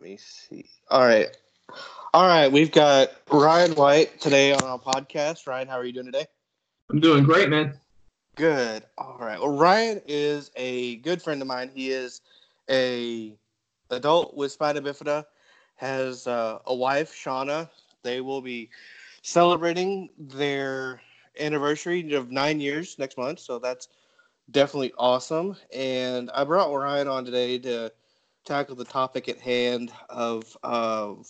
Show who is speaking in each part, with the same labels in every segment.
Speaker 1: Let me see. All right. All right. We've got Ryan White today on our podcast. Ryan, how are you doing today?
Speaker 2: I'm doing great, man.
Speaker 1: Good. All right. Well, Ryan is a good friend of mine. He is a adult with spina bifida, has uh, a wife, Shauna. They will be celebrating their anniversary of nine years next month. So that's definitely awesome. And I brought Ryan on today to tackle the topic at hand of of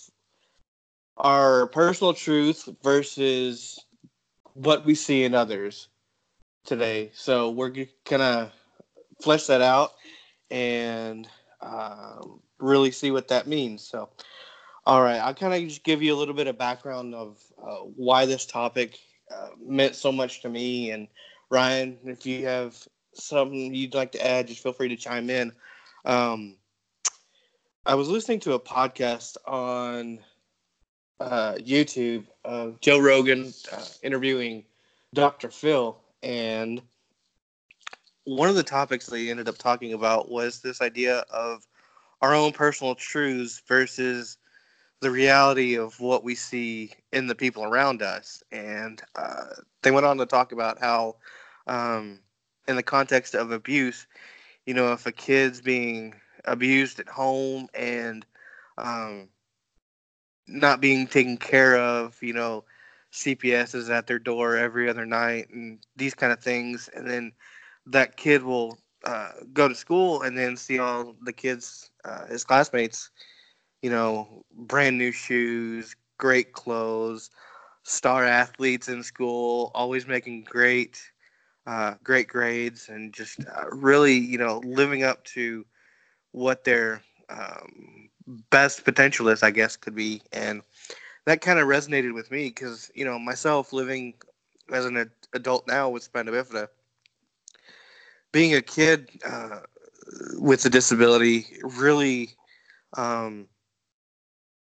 Speaker 1: our personal truth versus what we see in others today. So we're gonna flesh that out and um, really see what that means. So, all right, I'll kind of just give you a little bit of background of uh, why this topic uh, meant so much to me. And Ryan, if you have something you'd like to add, just feel free to chime in. Um, I was listening to a podcast on uh, YouTube of Joe Rogan uh, interviewing Dr. Phil, and one of the topics they ended up talking about was this idea of our own personal truths versus the reality of what we see in the people around us. And uh, they went on to talk about how, um, in the context of abuse, you know, if a kid's being abused at home and um, not being taken care of. You know, CPS is at their door every other night and these kind of things. And then that kid will uh, go to school and then see all the kids, uh, his classmates, you know, brand new shoes, great clothes, star athletes in school, always making great, uh, great grades, and just uh, really, you know, living up to what their um, best potential is, I guess, could be. And that kind of resonated with me because, you know, myself living as an ad- adult now with spina bifida, being a kid uh, with a disability really, um,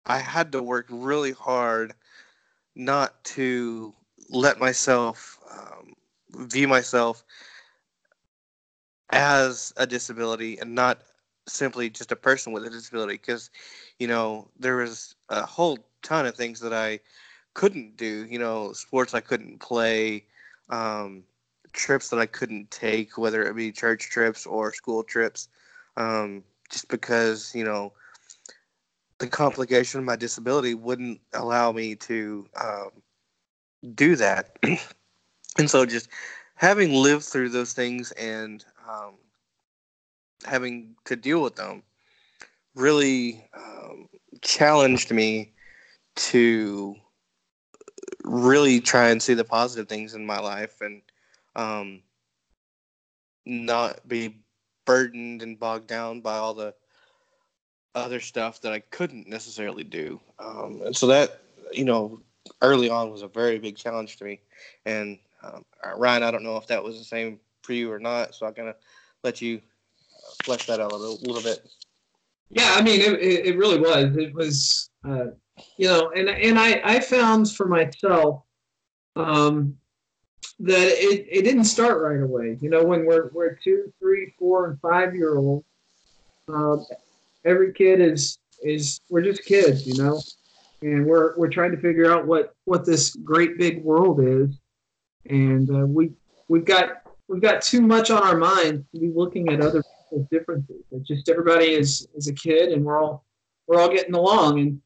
Speaker 1: I had to work really hard not to let myself um, view myself as a disability and not simply just a person with a disability because you know there was a whole ton of things that i couldn't do you know sports i couldn't play um, trips that i couldn't take whether it be church trips or school trips um, just because you know the complication of my disability wouldn't allow me to um, do that. And so just having lived through those things and um, having to deal with them really um, challenged me to really try and see the positive things in my life and um, not be burdened and bogged down by all the other stuff that I couldn't necessarily do. Um, and so that, you know, early on was a very big challenge to me. And um, Ryan, I don't know if that was the same for you or not. So I'm going to let you flesh that out a little, little bit.
Speaker 2: Yeah, I mean, it, it, really was. It was, uh, you know, and and I I found for myself um, that it, it didn't start right away. You know, when we're we're two, three, four, and five year old, um, every kid is is we're just kids, you know, and we're we're trying to figure out what what this great big world is, and uh, we we've got we've got too much on our minds to be looking at other of differences. Just everybody is is a kid, and we're all we're all getting along. And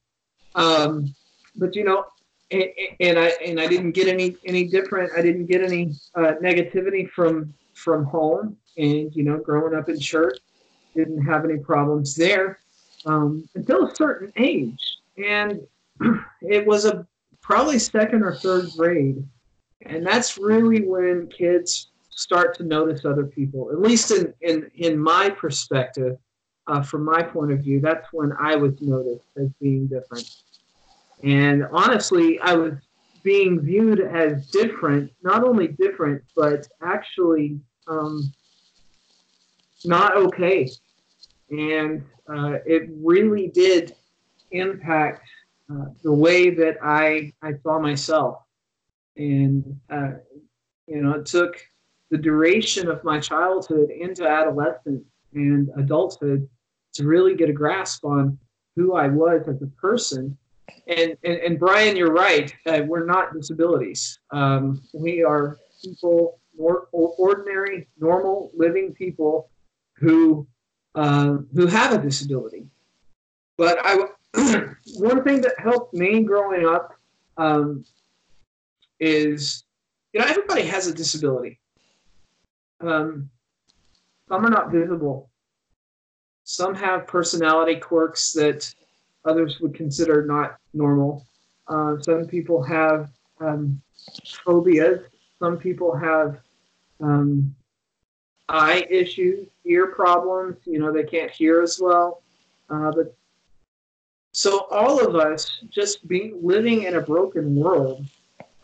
Speaker 2: um, but you know, and, and I and I didn't get any any different. I didn't get any uh, negativity from from home, and you know, growing up in church, didn't have any problems there um, until a certain age, and it was a probably second or third grade, and that's really when kids start to notice other people. At least in in in my perspective, uh, from my point of view, that's when I was noticed as being different. And honestly, I was being viewed as different, not only different, but actually um, not okay. And uh, it really did impact uh, the way that I, I saw myself. And, uh, you know, it took the duration of my childhood into adolescence and adulthood to really get a grasp on who I was as a person. And and, and Brian, you're right. Uh, we're not disabilities. Um, we are people, more ordinary, normal, living people who uh, who have a disability. But I, one thing that helped me growing up um, is, you know, everybody has a disability. Um, some are not visible. Some have personality quirks that others would consider not normal. Uh, some people have um, phobias. Some people have um, eye issues, ear problems. You know, they can't hear as well. Uh, but so all of us, just being living in a broken world,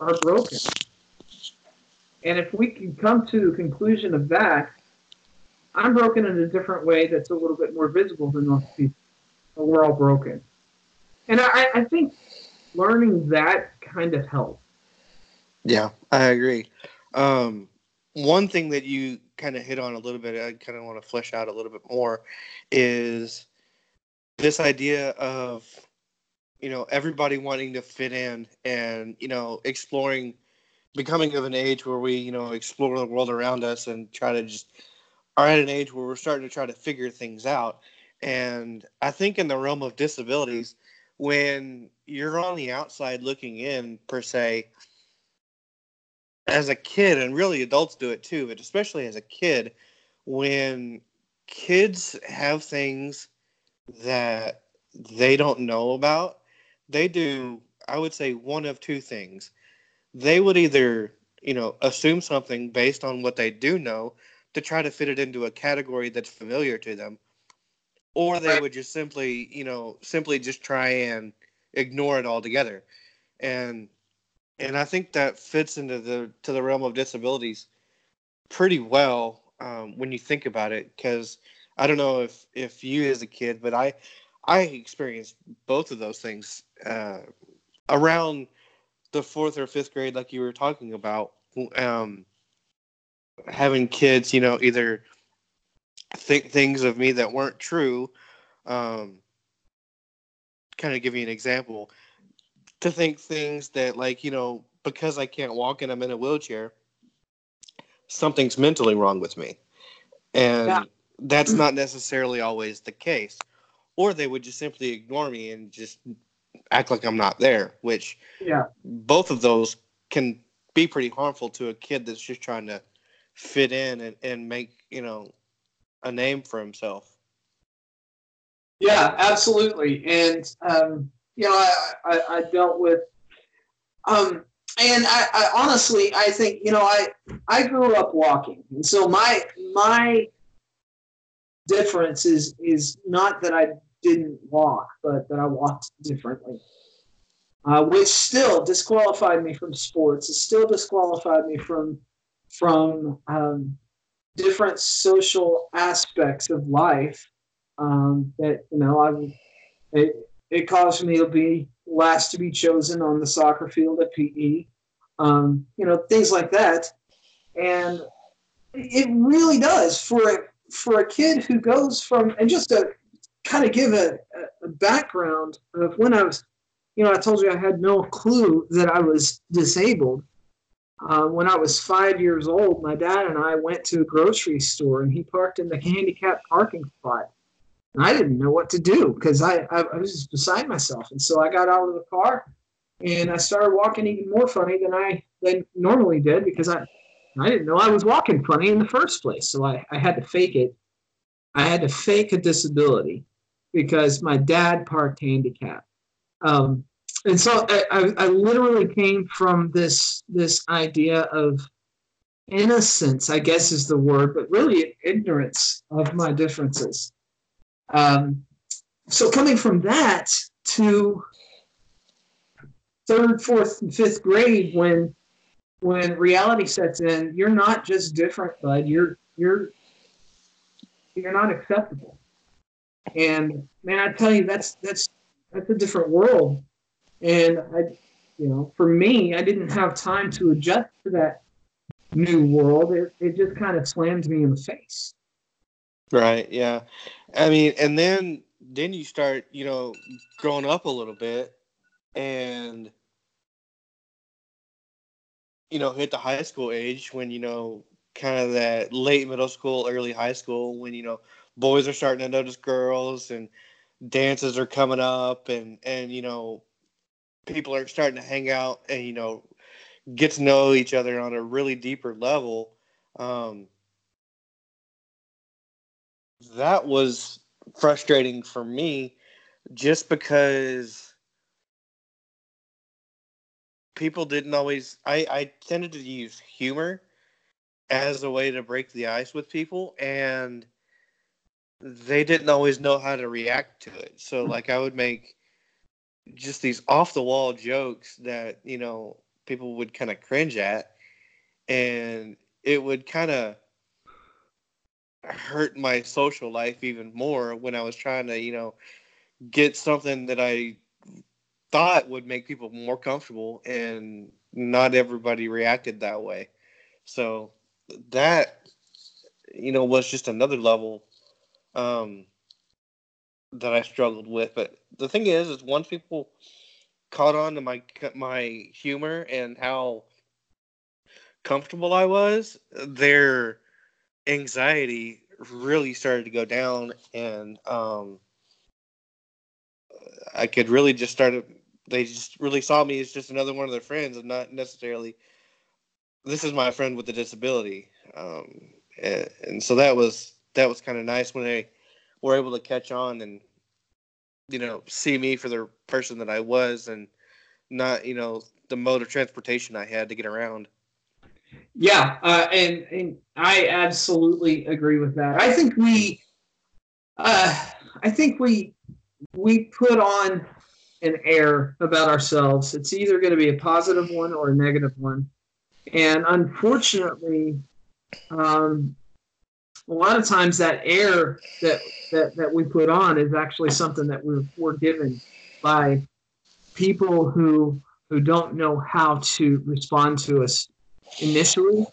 Speaker 2: are broken. And if we can come to the conclusion of that, I'm broken in a different way that's a little bit more visible than most people. We're all broken. And I, I think learning that kind of helps.
Speaker 1: Yeah, I agree. Um, one thing that you kind of hit on a little bit, I kind of want to flesh out a little bit more, is this idea of you know everybody wanting to fit in and you know exploring becoming of an age where we you know explore the world around us and try to just are at an age where we're starting to try to figure things out. And i think in the realm of disabilities when you're on the outside looking in per se as a kid and really adults do it too but especially as a kid when kids have things that they don't know about they do i would say one of two things they would either you know assume something based on what they do know to try to fit it into a category that's familiar to them or they would just simply you know simply just try and ignore it altogether. And and i think that fits into the to the realm of disabilities pretty well um, when you think about it because i don't know if if you as a kid but i i experienced both of those things uh, around the fourth or fifth grade like you were talking about um, having kids, you know, either think things of me that weren't true. Um, kind of give you an example to think things that, like, you know, because I can't walk and I'm in a wheelchair, something's mentally wrong with me. And yeah. that's not necessarily always the case. Or they would just simply ignore me and just act like I'm not there, which
Speaker 2: yeah,
Speaker 1: both of those can be pretty harmful to a kid that's just trying to fit in and, and make you know a name for himself.
Speaker 2: Yeah absolutely. And um, you know I, I, I dealt with um, and I, I, honestly i think you know i i grew up walking. And so my my difference is is not that i didn't walk but that i walked differently. Uh, which still disqualified me from sports. It still disqualified me from from um, different social aspects of life um, that you know I it, it caused me to be last to be chosen on the soccer field at PE, um, you know things like that, and it really does for a, for a kid who goes from and just to kind of give a, a background of when I was, you know, I told you I had no clue that I was disabled. Uh, when I was five years old, my dad and I went to a grocery store and he parked in the handicapped parking spot. And I didn't know what to do because I, I, I, was just beside myself. And so I got out of the car and I started walking even more funny than I than normally did because I, I didn't know I was walking funny in the first place. So I, I had to fake it. I had to fake a disability because my dad parked handicapped. Um, and so I, I, literally came from this this idea of innocence, I guess is the word, but really ignorance of my differences. Um, so coming from that to third, fourth, and fifth grade, when when reality sets in, you're not just different, bud. You're you're you're not acceptable. And man, I tell you, that's that's that's a different world and I, you know, for me, I didn't have time to adjust to that new world. It, it just kind of slammed me in the face.
Speaker 1: Right. Yeah. I mean, and then then you start, you know, growing up a little bit and you know, hit the high school age when, you know, kind of that late middle school, early high school when, you know, boys are starting to notice girls and dances are coming up and and you know, people are starting to hang out and you know, get to know each other on a really deeper level. Um that was frustrating for me just because people didn't always I, I tended to use humor as a way to break the ice with people and they didn't always know how to react to it so hmm. like i would make just these off the wall jokes that you know people would kind of cringe at and it would kind of hurt my social life even more when I was trying to, you know, get something that I thought would make people more comfortable and not everybody reacted that way. So that you know was just another level um that I struggled with. But the thing is is once people caught on to my my humor and how comfortable I was, their anxiety really started to go down and um I could really just start they just really saw me as just another one of their friends and not necessarily this is my friend with a disability. Um and, and so that was that was kind of nice when they were able to catch on and you know see me for the person that I was and not you know the mode of transportation I had to get around.
Speaker 2: Yeah, uh, and and I absolutely agree with that. I think we, uh, I think we we put on an air about ourselves. It's either going to be a positive one or a negative one, and unfortunately, um, a lot of times that air that that that we put on is actually something that we're we're given by people who who don't know how to respond to us initially.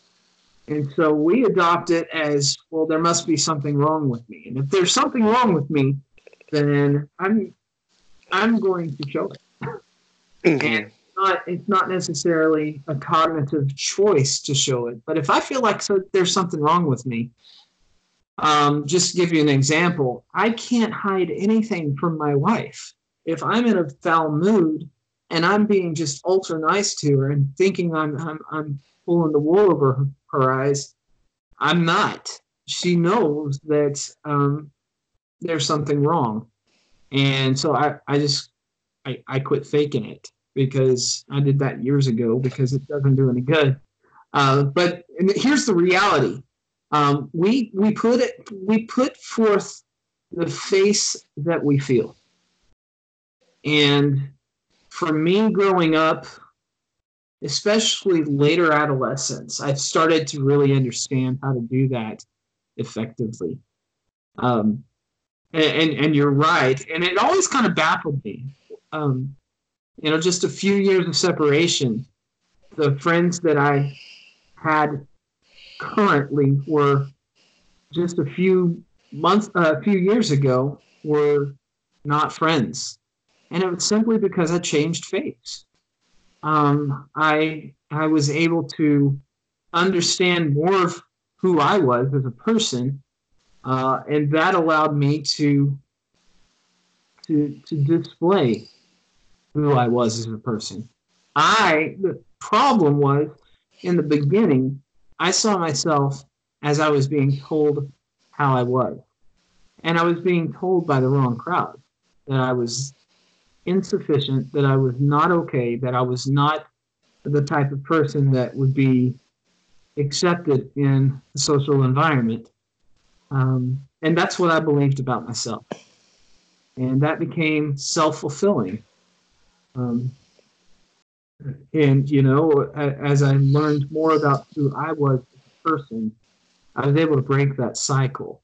Speaker 2: And so we adopt it as well, there must be something wrong with me. And if there's something wrong with me, then I'm I'm going to show it. Mm-hmm. And it's not it's not necessarily a cognitive choice to show it. But if I feel like so, there's something wrong with me, um, just to give you an example, I can't hide anything from my wife. If I'm in a foul mood and I'm being just ultra nice to her and thinking I'm I'm, I'm pulling the wool over her eyes. I'm not. She knows that um, there's something wrong. And so I, I just I, I quit faking it because I did that years ago because it doesn't do any good. Uh, but here's the reality. Um, we we put it we put forth the face that we feel. And for me growing up, especially later adolescence, I've started to really understand how to do that effectively. Um, and, and, and you're right, and it always kind of baffled me. Um, you know, just a few years of separation, the friends that I had currently were just a few months, uh, a few years ago, were not friends, and it was simply because I changed faiths um, I I was able to understand more of who I was as a person, uh, and that allowed me to to to display who I was as a person. I the problem was in the beginning, I saw myself as I was being told how I was, and I was being told by the wrong crowd that I was insufficient, that I was not okay, that I was not the type of person that would be accepted in the social environment. Um, and that's what I believed about myself. And that became self fulfilling. Um, and, you know, as I learned more about who I was as a person, I was able to break that cycle.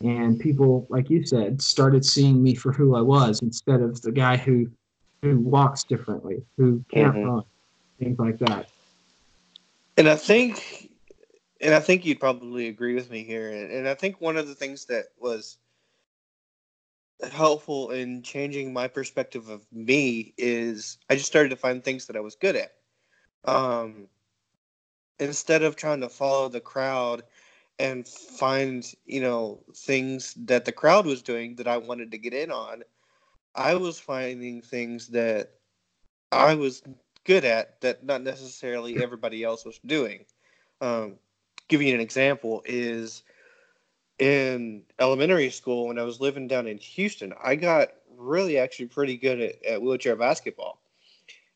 Speaker 2: And people like you said started seeing me for who i was instead of the guy who who walks differently who can't mm-hmm. run things like that.
Speaker 1: And i think and i think you'd probably agree with me here. And, and i think one of the things that was helpful in changing my perspective of me is I just started to find things that I was good at. Um, instead of trying to follow the crowd and find, you know, things that the crowd was doing that I wanted to get in on, I was finding things that I was good at that not necessarily everybody else was doing. Um, giving you an example is in elementary school when I was living down in Houston, I got really actually pretty good at, at wheelchair basketball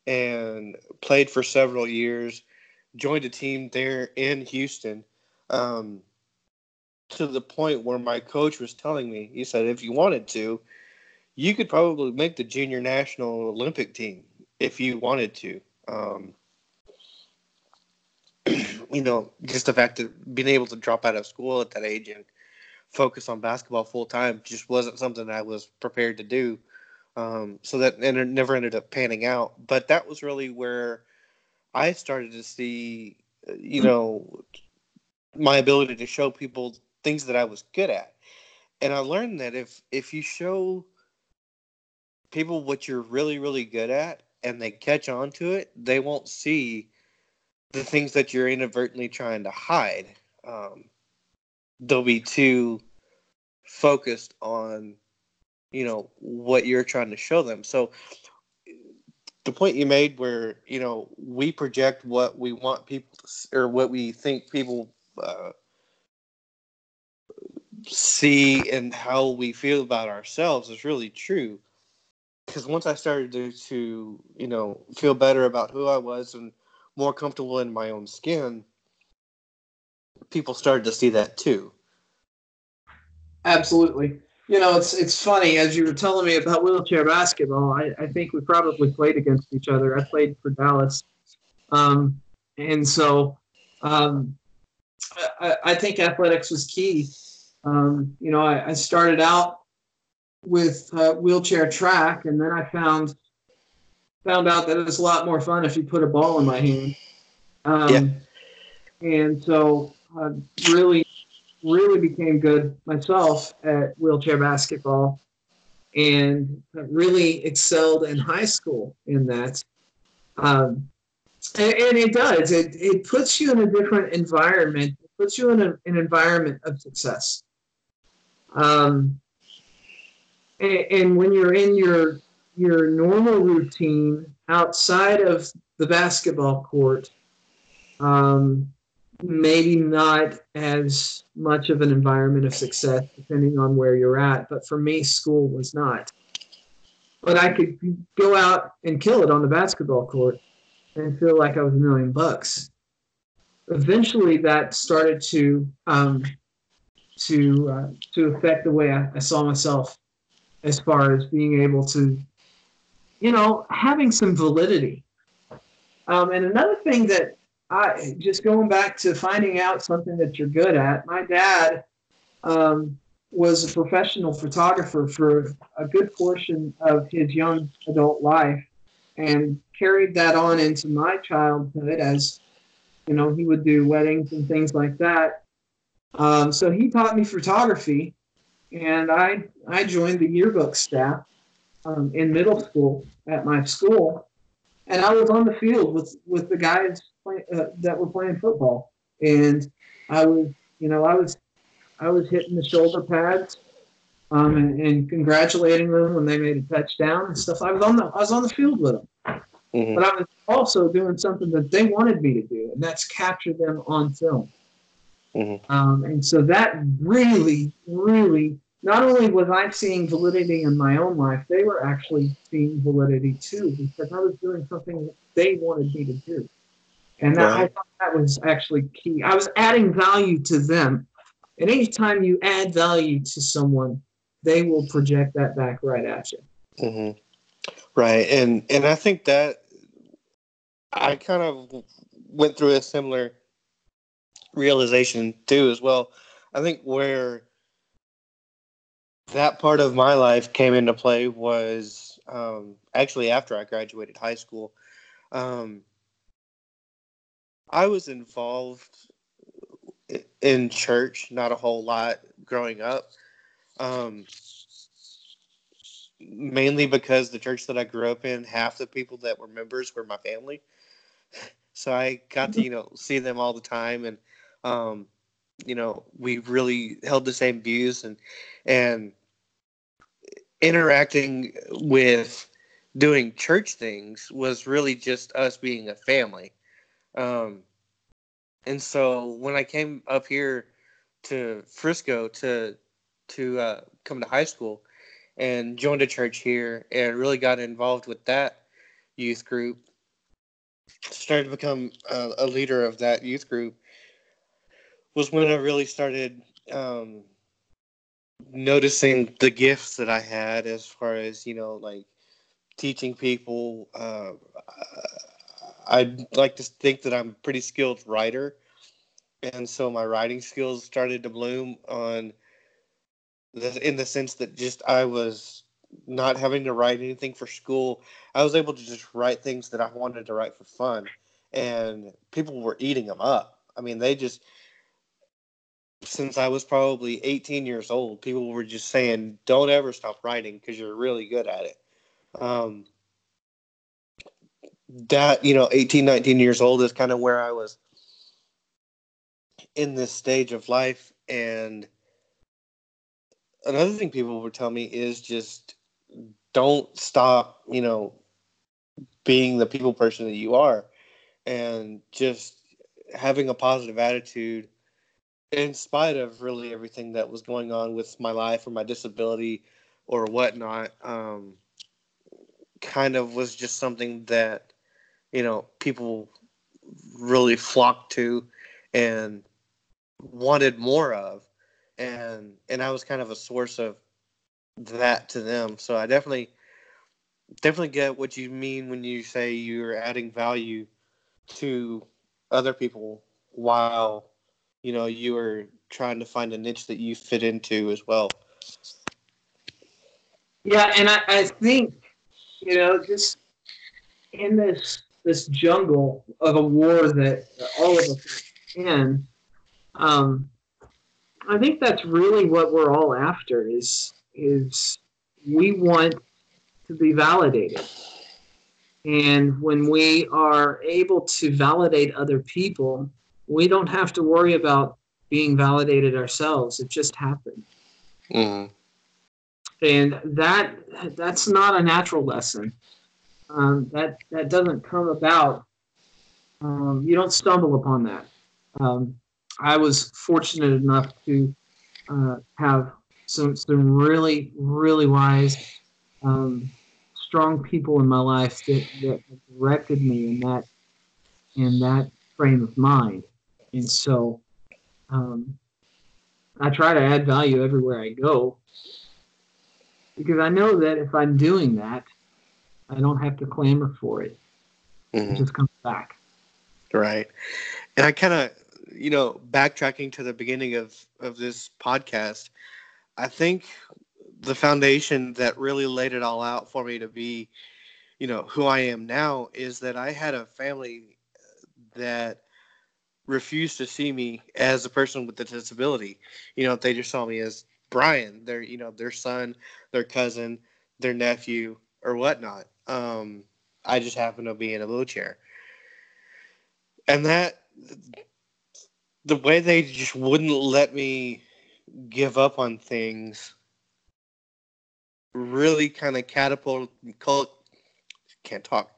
Speaker 1: and played for several years. Joined a team there in Houston um, to the point where my coach was telling me, he said, if you wanted to, you could probably make the junior national Olympic team if you wanted to. Um, you know, just the fact that being able to drop out of school at that age and focus on basketball full time just wasn't something I was prepared to do. Um, so that and it never ended up panning out. But that was really where I started to see, uh, you know, my ability to show people things that I was good at. And I learned that if if you show people what you're really really good at and they catch on to it, they won't see the things that you're inadvertently trying to hide. Um, they'll be too focused on you know what you're trying to show them. So the point you made where you know we project what we want people to, or what we think people uh, see and how we feel about ourselves is really true. Because once i started to, to you know feel better about who i was and more comfortable in my own skin people started to see that too
Speaker 2: Absolutely. You know, it's it's funny as you were telling me about wheelchair basketball. I, I think we probably played against each other. I played for Dallas, um, and so um, I, I, think athletics was key. Um, you know, I, I, started out with uh, wheelchair track, and then I found found out that it was a lot more fun if you put a ball in my hand. Um, yeah. And so, uh, really really became good myself at wheelchair basketball and really excelled in high school in that. Um, and, and, it does. It, it puts you in a different environment. It puts you in a, an environment of success. Um, and, and when you're in your your normal routine outside of the basketball court, um, maybe not as much of an environment of success depending on where you're at but for me school was not. But i could go out and kill it on the basketball court and feel like i was a million bucks. Eventually that started to um, to uh, to affect the way I, I saw myself as far as being able to you know having some validity. Um, and another thing that I just going back to finding out something that you're good at. My dad um, was a professional photographer for a good portion of his young adult life, and carried that on into my childhood as you know he would do weddings and things like that. Um, so he taught me photography, and I I joined the yearbook staff um, in middle school at my school, and I was on the field with with the guys play, uh, that were playing football, and I was, you know, I was, I was hitting the shoulder pads, um, and, and congratulating them when they made a touchdown and stuff. I was on the, I was on the field with them, mm-hmm. but I was also doing something that they wanted me to do, and that's capture them on film. Mm-hmm. Um, and so that really, really, not only was I seeing validity in my own life, they were actually seeing validity too, because I was doing something they wanted me to do. And that, right. I thought that was actually key. I was adding value to them. And anytime you add value to someone, they will project that back right at you.
Speaker 1: Mm-hmm. Right. And and I think that I kind of went through a similar realization too as well. I think where that part of my life came into play was um, actually after I graduated high school. Um, I was involved in church, not a whole lot growing up. Um, mainly because the church that I grew up in, half the people that were members were my family. So I got to, you know, see them all the time and um, you know, we really held the same views and and interacting with doing church things was really just us being a family. Um, and so when I came up here to Frisco to to uh, come to high school and joined a church here and really got involved with that youth group, started to become a, a leader of that youth group, was when I really started um, noticing the gifts that I had as far as you know, like teaching people. Uh, I'd like to think that I'm a pretty skilled writer, and so my writing skills started to bloom on the, in the sense that just I was not having to write anything for school. I was able to just write things that I wanted to write for fun, and people were eating them up. I mean, they just since I was probably 18 years old, people were just saying, "Don't ever stop writing because you're really good at it." Um, that you know, 18, 19 years old is kind of where I was in this stage of life, and another thing people would tell me is just don't stop, you know, being the people person that you are, and just having a positive attitude in spite of really everything that was going on with my life or my disability or whatnot, um, kind of was just something that you know people really flocked to and wanted more of, and and I was kind of a source of that to them. So I definitely definitely get what you mean when you say you're adding value to other people while you know you are trying to find a niche that you fit into as well
Speaker 2: yeah and i, I think you know just in this this jungle of a war that all of us are in um, i think that's really what we're all after is is we want to be validated and when we are able to validate other people we don't have to worry about being validated ourselves. It just happened. Mm-hmm. And that that's not a natural lesson. Um, that that doesn't come about. Um, you don't stumble upon that. Um, I was fortunate enough to uh, have some some really really wise, um, strong people in my life that, that directed me in that in that frame of mind. And so um, I try to add value everywhere I go because I know that if I'm doing that, I don't have to clamor for it. Mm-hmm. It just comes back.
Speaker 1: Right. And I kind of, you know, backtracking to the beginning of, of this podcast, I think the foundation that really laid it all out for me to be, you know, who I am now is that I had a family that refused to see me as a person with a disability. You know, they just saw me as Brian, their you know their son, their cousin, their nephew, or whatnot. Um, I just happen to be in a wheelchair, and that the way they just wouldn't let me give up on things really kind of catapulted can't talk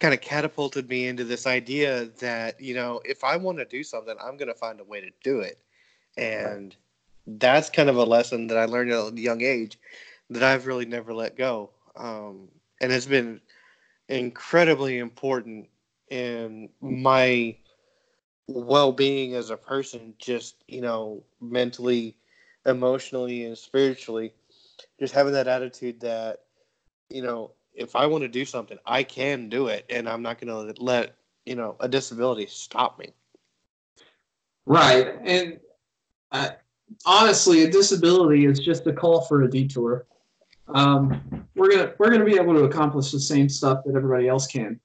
Speaker 1: kind of catapulted me into this idea that you know if i want to do something i'm going to find a way to do it. And that's kind of a lesson that i learned at a young age that i've really never let go. Um, and it's been incredibly important in my well-being as a person just you know mentally emotionally and spiritually just having that attitude that you know if I want to do something, I can do it, and I'm not going to let you know a disability stop me.
Speaker 2: Right, and uh, honestly, a disability is just a call for a detour. Um, we're gonna we're gonna be able to accomplish the same stuff that everybody else can,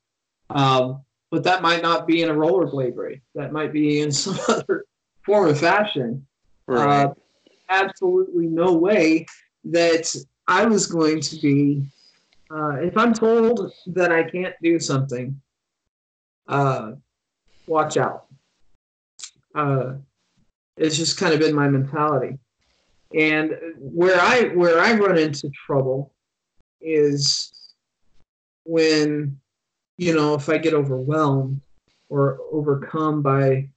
Speaker 2: um, but that might not be in a rollerblade race. That might be in some other form of fashion. Right. Uh, absolutely no way that I was going to be, uh, if I'm told that I can't do something, uh, watch out. Uh, it's just kind of been my mentality. And where I where I run into trouble is when you know if I get overwhelmed or overcome by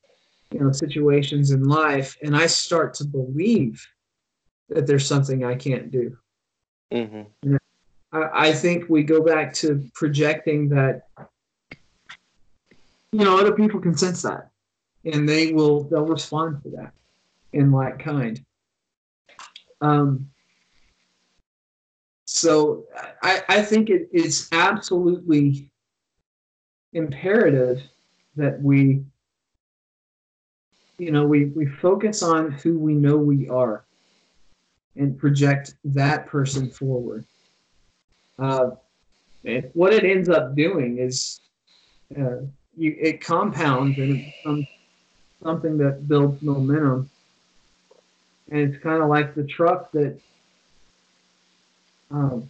Speaker 2: you know situations in life and I start to believe that there's something I can't do.
Speaker 1: Mm-hmm.
Speaker 2: I, I think we go back to projecting that you know other people can sense that and they will they'll respond to that in like kind. Um, so I, I think it is absolutely imperative that we you know we, we focus on who we know we are and project that person forward. Uh, and what it ends up doing is uh, you, it compounds and it becomes something that builds momentum and it's kind of like the truck that um,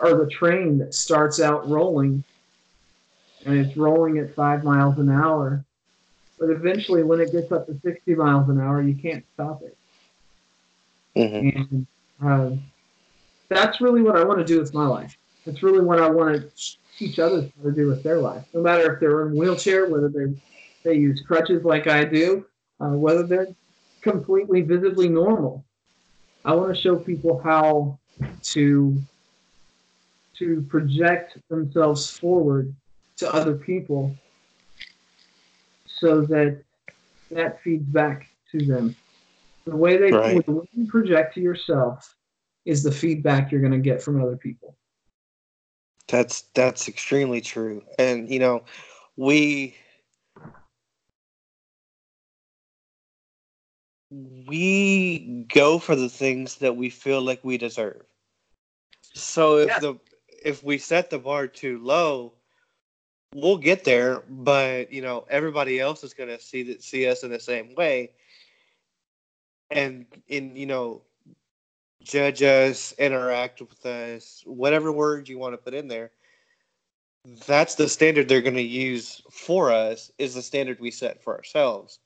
Speaker 2: or the train that starts out rolling and it's rolling at five miles an hour. But eventually when it gets up to 60 miles an hour you can't stop it.
Speaker 1: Mm-hmm.
Speaker 2: and uh, that's really what i want to do with my life. That's really what i want to teach others how to do with their life. No matter if they're in a wheelchair whether they they use crutches like i do uh, whether they're completely visibly normal. I want to show people how to to project themselves forward to other people so that that feeds back to them. The way they
Speaker 1: Right.
Speaker 2: the way you project to yourself is the feedback you're going to get from other people.
Speaker 1: That's that's extremely true. And you know, we we go for the things that we feel like we deserve. So if
Speaker 2: Yeah.
Speaker 1: the if we set the bar too low, we'll get there, but you know, everybody else is going to see that see us in the same way. And in you know, judge us, interact with us, whatever word you want to put in there. That's the standard they're going to use for us is the standard we set for ourselves.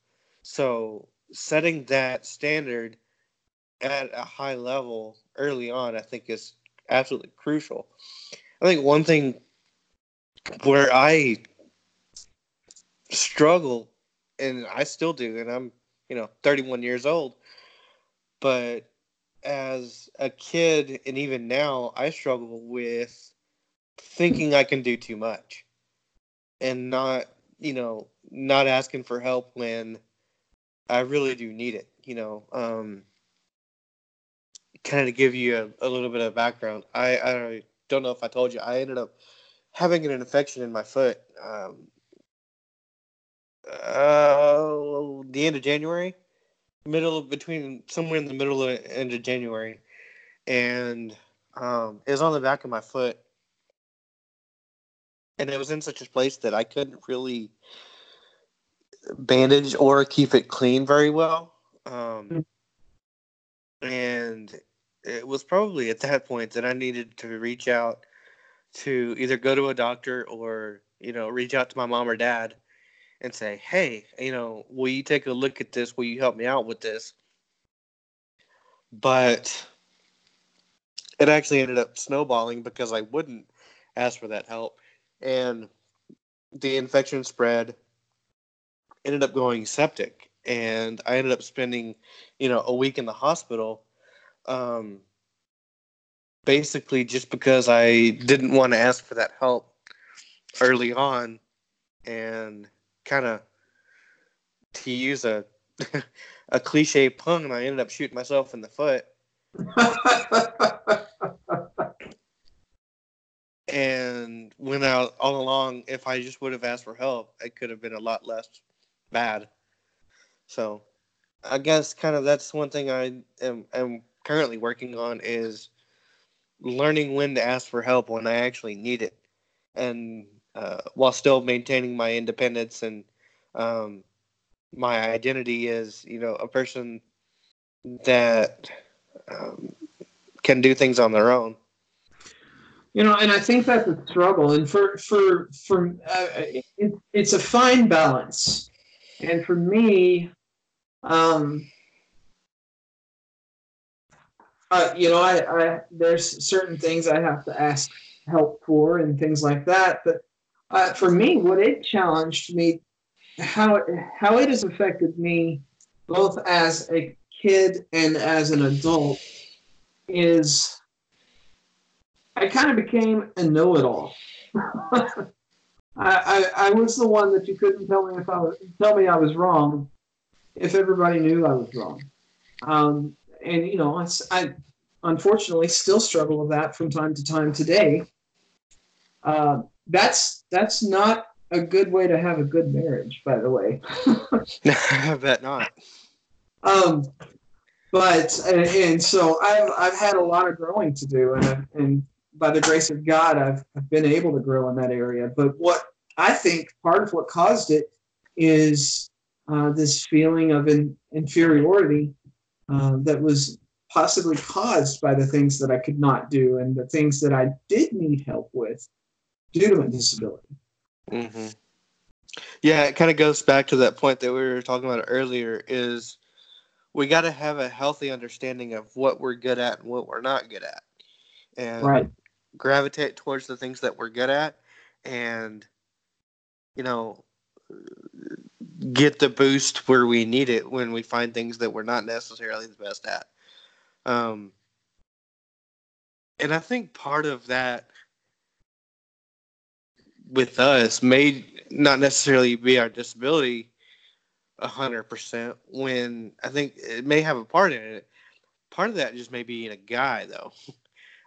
Speaker 1: So setting that standard at a high level early on, I think is absolutely crucial. I think one thing where I struggle, and I still do, and I'm, you know, 31 years old, but as a kid and even now, I struggle with thinking I can do too much and not, you know, not asking for help when I really do need it. You know, um, kind of give you a, a little bit of background. I, I don't know if I told you, I ended up having an infection in my foot um, uh, the end of January, middle of, between somewhere in the middle of end of January, and um, it was on the back of my foot, and it was in such a place that I couldn't really bandage or keep it clean very well. Um, and it was probably at that point that I needed to reach out to either go to a doctor or you know reach out to my mom or dad and say, "Hey, you know, will you take a look at this? Will you help me out with this?" But it actually ended up snowballing because I wouldn't ask for that help, and the infection spread. Ended up going septic, and I ended up spending, you know, a week in the hospital. Um, basically, just because I didn't want to ask for that help early on, and kind of to use a a cliche pun, I ended up shooting myself in the foot. and went out all along. If I just would have asked for help, it could have been a lot less bad. So, I guess kind of that's one thing I am, am currently working on is learning when to ask for help when I actually need it, and uh, while still maintaining my independence and um, my identity as you know a person that um, can do things on their own.
Speaker 2: You know, and I think that's a struggle, and for for for uh, it, it's a fine balance, and for me, um, uh, you know, I, I there's certain things I have to ask help for and things like that, but uh, for me, what it challenged me, how it, how it has affected me, both as a kid and as an adult, is I kind of became a know-it-all. I, I, I was the one that you couldn't tell me if I was tell me I was wrong, if everybody knew I was wrong. Um, and you know, I, I unfortunately still struggle with that from time to time today. Uh, that's that's not a good way to have a good marriage, by the way.
Speaker 1: I bet not.
Speaker 2: Um, but and, and, so I've I've had a lot of growing to do, and and by the grace of God, I've, I've been able to grow in that area. But what I think part of what caused it is uh, this feeling of in, inferiority uh, that was possibly caused by the things that I could not do and the things that I did need help with due to my disability.
Speaker 1: Mm-hmm. Yeah, it kind of goes back to that point that we were talking about earlier. Is we got to have a healthy understanding of what we're good at and what we're not good at, and right. Gravitate towards the things that we're good at, and you know, get the boost where we need it when we find things that we're not necessarily the best at. Um, and I think part of that with us may not necessarily be our disability a hundred percent when I think it may have a part in it. Part of that just may be in a guy though.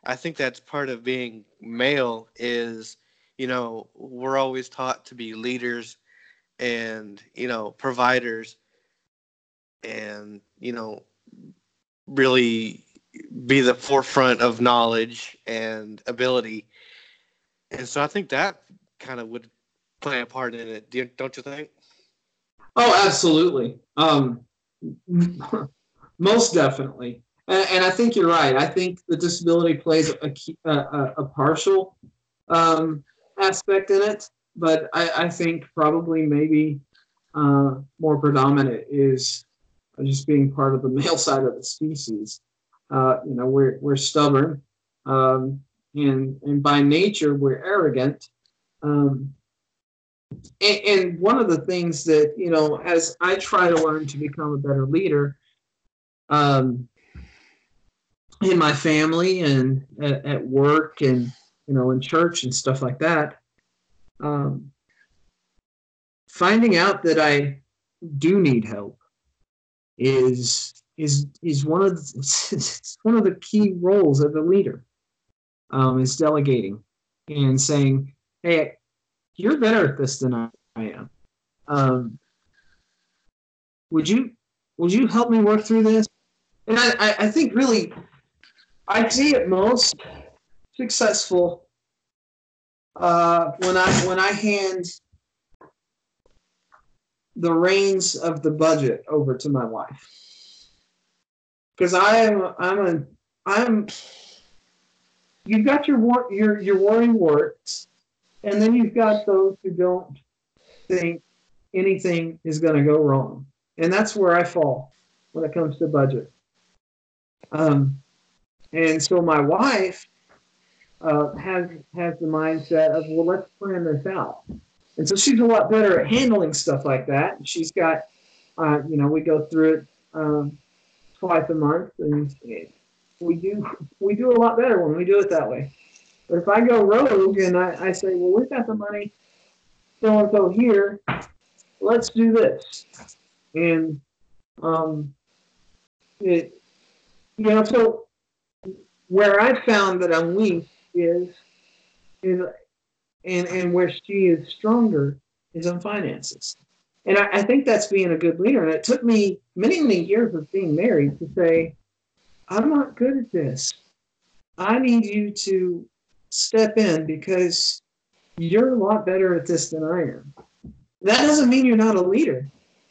Speaker 1: I think that's part of being male is, you know, we're always taught to be leaders and, you know, providers and, you know, really be the forefront of knowledge and ability. And so I think that kind of would play a part in it, don't you think?
Speaker 2: Oh, absolutely. Um, most definitely. And, I think you're right. I think the disability plays a, a, a partial um, aspect in it, but I, I think probably maybe uh, more predominant is just being part of the male side of the species. Uh, you know, we're, we're stubborn, um, and, and by nature, we're arrogant. Um, and, and, one of the things that, you know, as I try to learn to become a better leader um, in my family and at, at, work and, you know, in church and stuff like that, um, finding out that I do need help is is is one of the, it's one of the key roles of a leader um, is delegating and saying, "Hey, you're better at this than I, am. Um, would you would you help me work through this?" And I, I think really, I see it most. Successful uh, when I when I hand the reins of the budget over to my wife. Because I am I'm a I'm you've got your war your your warring works, and then you've got those who don't think anything is going to go wrong, and that's where I fall when it comes to budget. Um, and so my wife uh, has has the mindset of well, let's plan this out, and so she's a lot better at handling stuff like that. She's got, uh, you know, we go through it. Um, twice a month, and we do we do a lot better when we do it that way. But if I go rogue and I, I say, well, we've got the money, so and so here, let's do this, and um, it, you know, so where I found that I'm weak is is and and where she is stronger is on finances. And I, I, think that's being a good leader. And it took me many, many years of being married to say, I'm not good at this. I need you to step in because you're a lot better at this than I am. That doesn't mean you're not a leader.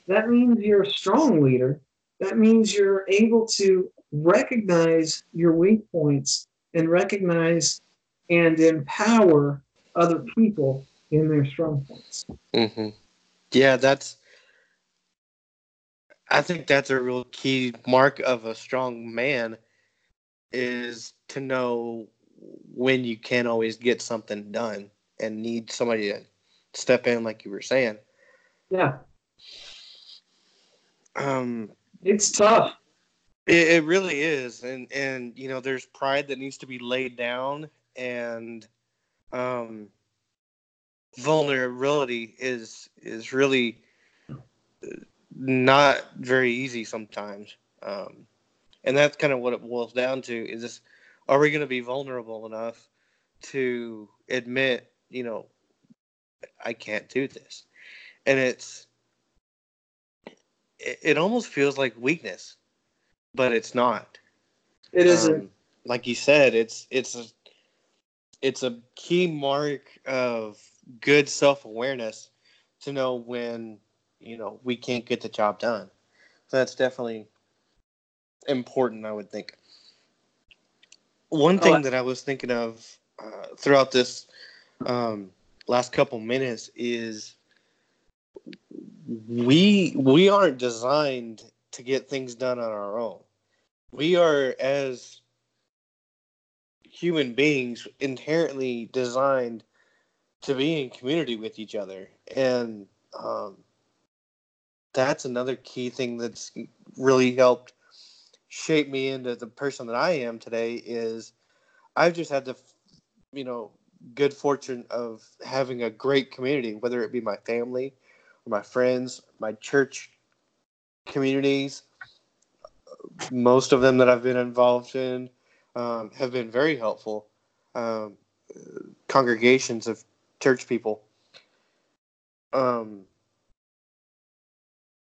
Speaker 2: That means you're a strong leader. That means you're able to recognize your weak points and recognize and empower other people in their strong points.
Speaker 1: Mm-hmm. Yeah, that's. I think that's a real key mark of a strong man is to know when you can't always get something done and need somebody to step in, like you were saying.
Speaker 2: Yeah.
Speaker 1: Um,
Speaker 2: it's tough.
Speaker 1: It, it really is, and and you know, there's pride that needs to be laid down, and um, vulnerability is is really not very easy sometimes. Um, and that's kind of what it boils down to: is this, are we going to be vulnerable enough to admit, you know, I can't do this, and it's it, it almost feels like weakness, but it's not.
Speaker 2: It isn't. Um,
Speaker 1: like you said, it's it's a it's a key mark of good self awareness to know when you know we can't get the job done. So that's definitely important, I would think. One thing oh, that I was thinking of uh, throughout this um, last couple minutes is we we aren't designed to get things done on our own. We are as human beings inherently designed to be in community with each other. And um, that's another key thing that's really helped shape me into the person that i am today is i've just had the you know good fortune of having a great community whether it be my family or my friends my church communities most of them that i've been involved in um, have been very helpful um, congregations of church people. Um,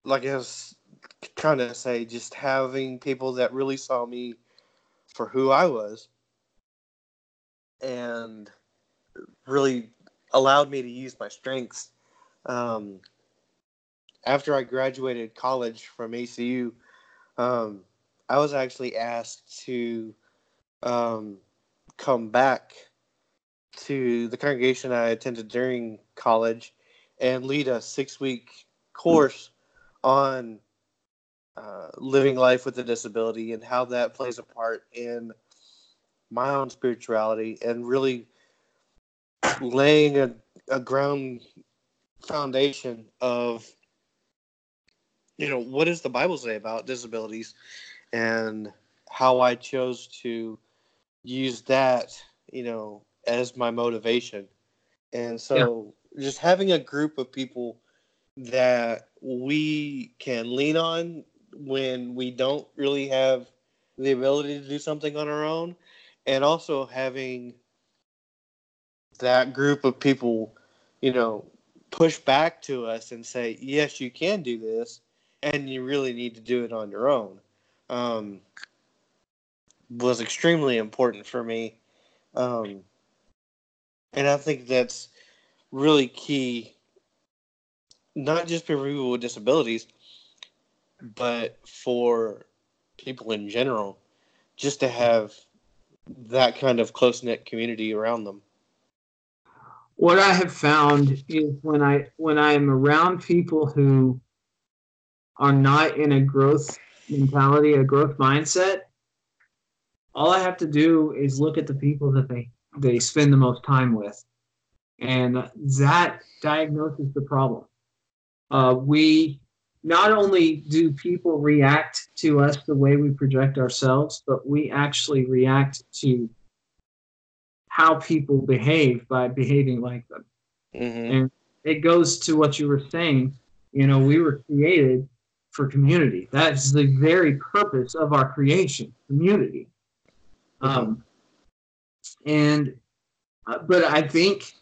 Speaker 1: like I was trying to say, just having people that really saw me for who I was and really allowed me to use my strengths. Um, after I graduated college from ACU, um, I was actually asked to um, come back to the congregation I attended during college and lead a six week course on uh, living life with a disability and how that plays a part in my own spirituality and really laying a, a ground foundation of you know what does the bible say about disabilities and how i chose to use that you know as my motivation. And so yeah. just having a group of people that we can lean on when we don't really have the ability to do something on our own and also having that group of people you know push back to us and say yes you can do this and you really need to do it on your own um, was extremely important for me um, and I think that's really key, not just for people with disabilities, but for people in general, just to have that kind of close knit community around them.
Speaker 2: What I have found is when I when I am around people who are not in a growth mentality, a growth mindset, all I have to do is look at the people that they they spend the most time with. And that diagnoses the problem. Uh, we not only do people react to us the way we project ourselves, but we actually react to how people behave by behaving like them. Mm-hmm. And it goes to what you were saying. You know, we were created for community. That's the very purpose of our creation, community. Um, and uh, but I think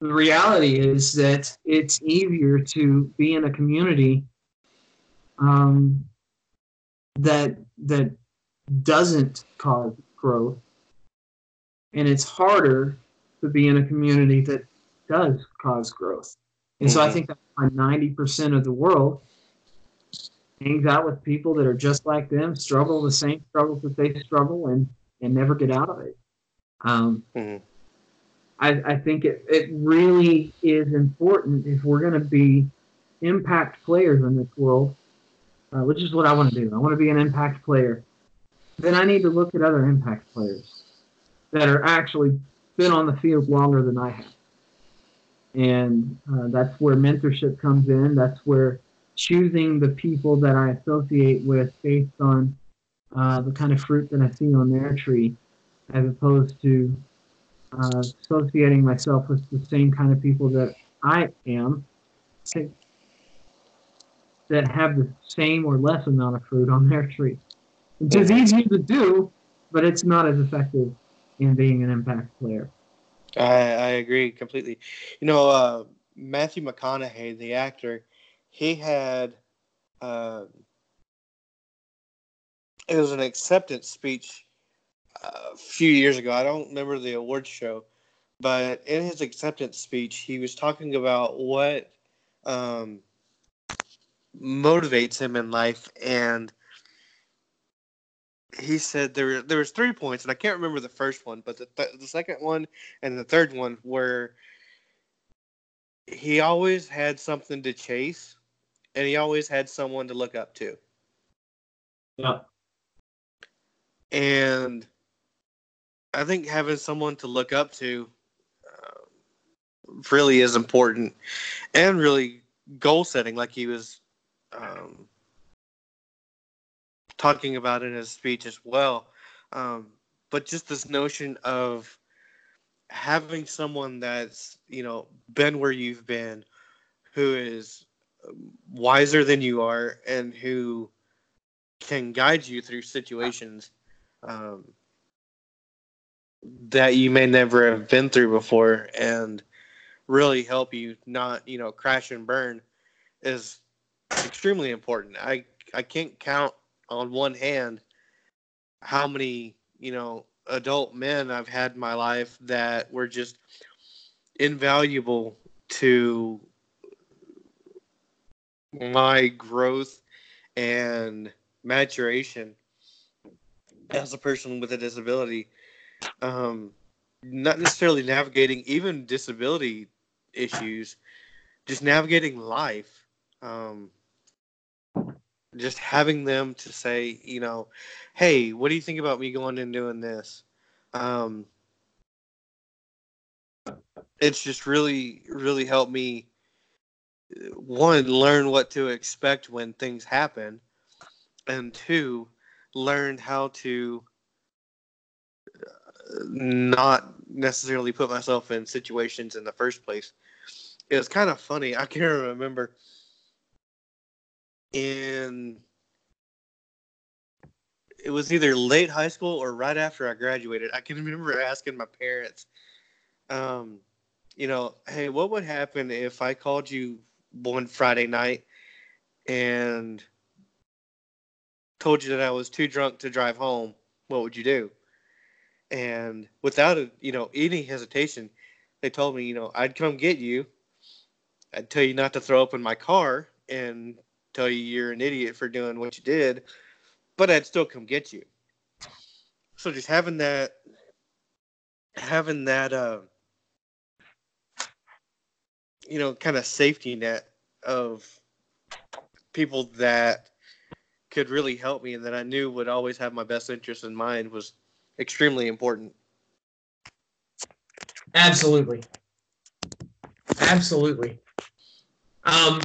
Speaker 2: the reality is that it's easier to be in a community um, that that doesn't cause growth, and it's harder to be in a community that does cause growth. And mm-hmm. so I mm-hmm. think that's why ninety percent of the world hangs out with people that are just like them, struggle the same struggles that they struggle, and and never get out of it. Um, mm-hmm. I, I think it, it really is important if we're going to be impact players in this world, uh, which is what I want to do. I want to be an impact player. Then I need to look at other impact players that are actually been on the field longer than I have. And uh, that's where mentorship comes in. That's where choosing the people that I associate with based on uh, the kind of fruit that I see on their tree, as opposed to uh, associating myself with the same kind of people that I am, that have the same or less amount of fruit on their tree. Which is easy to do, but it's not as effective in being an impact player.
Speaker 1: I, I agree completely. You know, uh, Matthew McConaughey, the actor, he had uh, it was an acceptance speech uh, a few years ago. I don't remember the awards show, but in his acceptance speech, he was talking about what um, motivates him in life, and he said there there was three points, and I can't remember the first one, but the th- the second one and the third one were he always had something to chase, and he always had someone to look up to.
Speaker 2: Yeah.
Speaker 1: And I think having someone to look up to uh, really is important, and really goal setting, like he was um, talking about in his speech as well. Um, but just this notion of having someone that's you know been where you've been, who is wiser than you are, and who can guide you through situations um, that you may never have been through before, and really help you not you know crash and burn is extremely important. I I can't count on one hand how many you know adult men I've had in my life that were just invaluable to my growth and maturation as a person with a disability. Um, not necessarily navigating even disability issues, just navigating life. Um, just having them to say, you know, hey, what do you think about me going and doing this? Um, it's just really, really helped me one learn what to expect when things happen, and two learn how to not necessarily put myself in situations in the first place. It was kind of funny. I can't remember in it was either late high school or right after I graduated. I can remember asking my parents, um, you know, hey, what would happen if I called you one Friday night and told you that I was too drunk to drive home? What would you do? And without a, you know any hesitation, they told me, you know, I'd come get you. I'd tell you not to throw up in my car and tell you you're an idiot for doing what you did, but I'd still come get you. So just having that, having that, uh, you know, kind of safety net of people that could really help me and that I knew would always have my best interest in mind was extremely important.
Speaker 2: Absolutely. Absolutely. Um,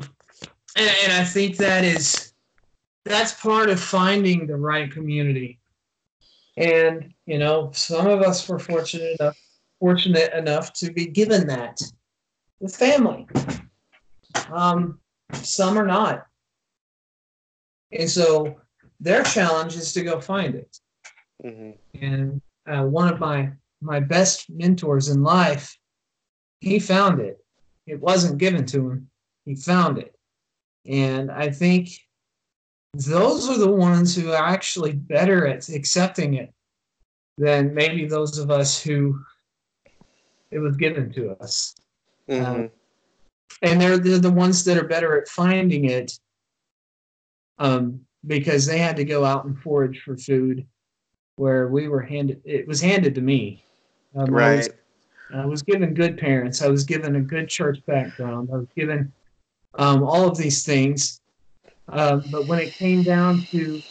Speaker 2: and, and I think that is that's part of finding the right community. And you know, some of us were fortunate enough fortunate enough to be given that with family. Um, some are not. And so their challenge is to go find it. Mm-hmm. And uh, one of my my best mentors in life, he found it. It wasn't given to him. He found it. And I think those are the ones who are actually better at accepting it than maybe those of us who it was given to us. Mm-hmm. Um, and they're, they're the ones that are better at finding it um, because they had to go out and forage for food where we were handed it was handed to me.
Speaker 1: Um, right
Speaker 2: I was, I was, given good parents. I was given a good church background. I was given um, all of these things. Uh, but when it came down to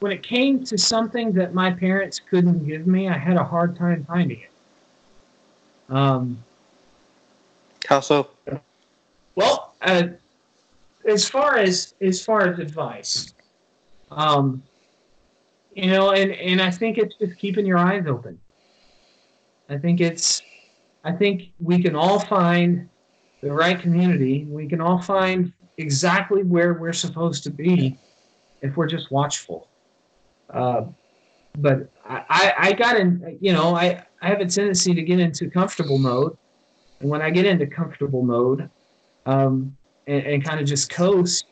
Speaker 2: when it came to something that my parents couldn't give me i had a hard time finding it um,
Speaker 1: how so
Speaker 2: well uh, as far as as far as advice um, you know, and and I think it's just keeping your eyes open. I think it's, I think we can all find the right community. We can all find exactly where we're supposed to be if we're just watchful. Uh, but I, I got in, you know, I, I have a tendency to get into comfortable mode. And when I get into comfortable mode um, and, and kind of just coast,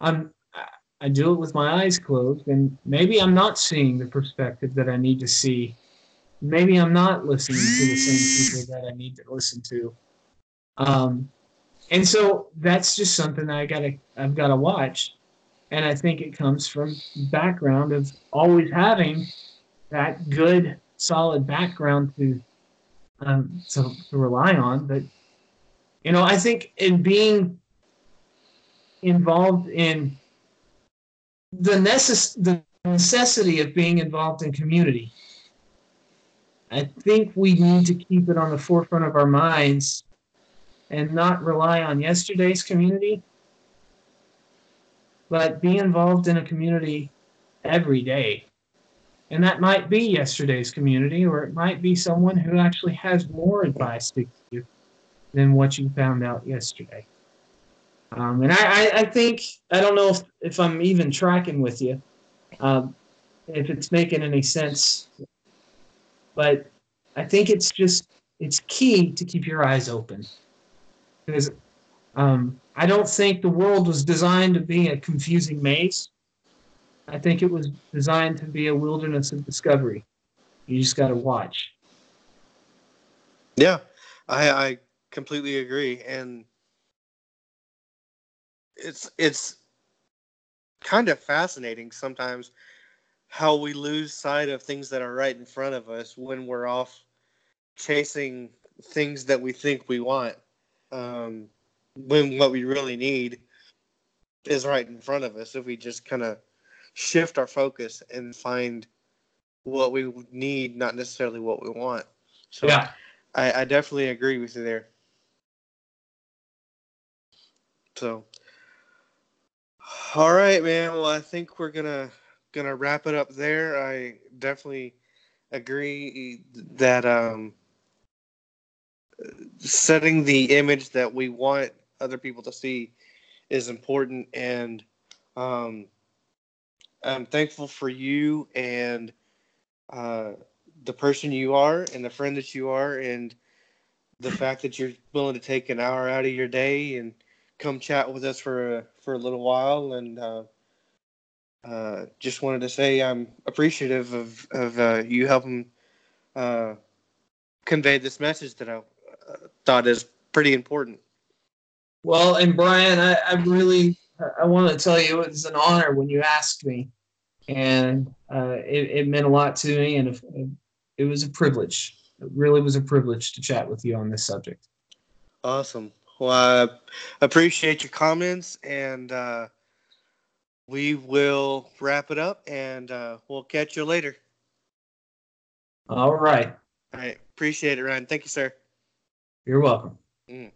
Speaker 2: I'm I do it with my eyes closed, and maybe I'm not seeing the perspective that I need to see. Maybe I'm not listening to the same people that I need to listen to. Um, and so that's just something I gotta I've gotta watch. And I think it comes from background of always having that good solid background to um, to, to rely on. But you know, I think in being involved in the, necess- the necessity of being involved in community. I think we need to keep it on the forefront of our minds and not rely on yesterday's community, but be involved in a community every day. And that might be yesterday's community, or it might be someone who actually has more advice to give you than what you found out yesterday. Um, and I, I, think I don't know if, if I'm even tracking with you, um, if it's making any sense, but I think it's just it's key to keep your eyes open because um, I don't think the world was designed to be a confusing maze. I think it was designed to be a wilderness of discovery. You just got to watch.
Speaker 1: Yeah, I, I completely agree, and it's it's kind of fascinating sometimes how we lose sight of things that are right in front of us when we're off chasing things that we think we want um, when what we really need is right in front of us if we just kind of shift our focus and find what we need not necessarily what we want so yeah I, I definitely agree with you there so all right, man. Well, I think we're gonna gonna wrap it up there. I definitely agree that um, setting the image that we want other people to see is important, and um, I'm thankful for you and uh, the person you are and the friend that you are, and the fact that you're willing to take an hour out of your day and come chat with us for a, for a little while, and uh, uh, just wanted to say I'm appreciative of of uh, you helping uh, convey this message that I uh, thought is pretty important.
Speaker 2: Well, and Brian, I, I really I want to tell you it was an honor when you asked me, and uh, it, it meant a lot to me, and it was a privilege. It really was a privilege to chat with you on this subject.
Speaker 1: Awesome. Well, I appreciate your comments, and uh, we will wrap it up, and uh, we'll catch you later.
Speaker 2: All right.
Speaker 1: All right. Appreciate it, Ryan. Thank you, sir.
Speaker 2: You're welcome.
Speaker 1: Mm.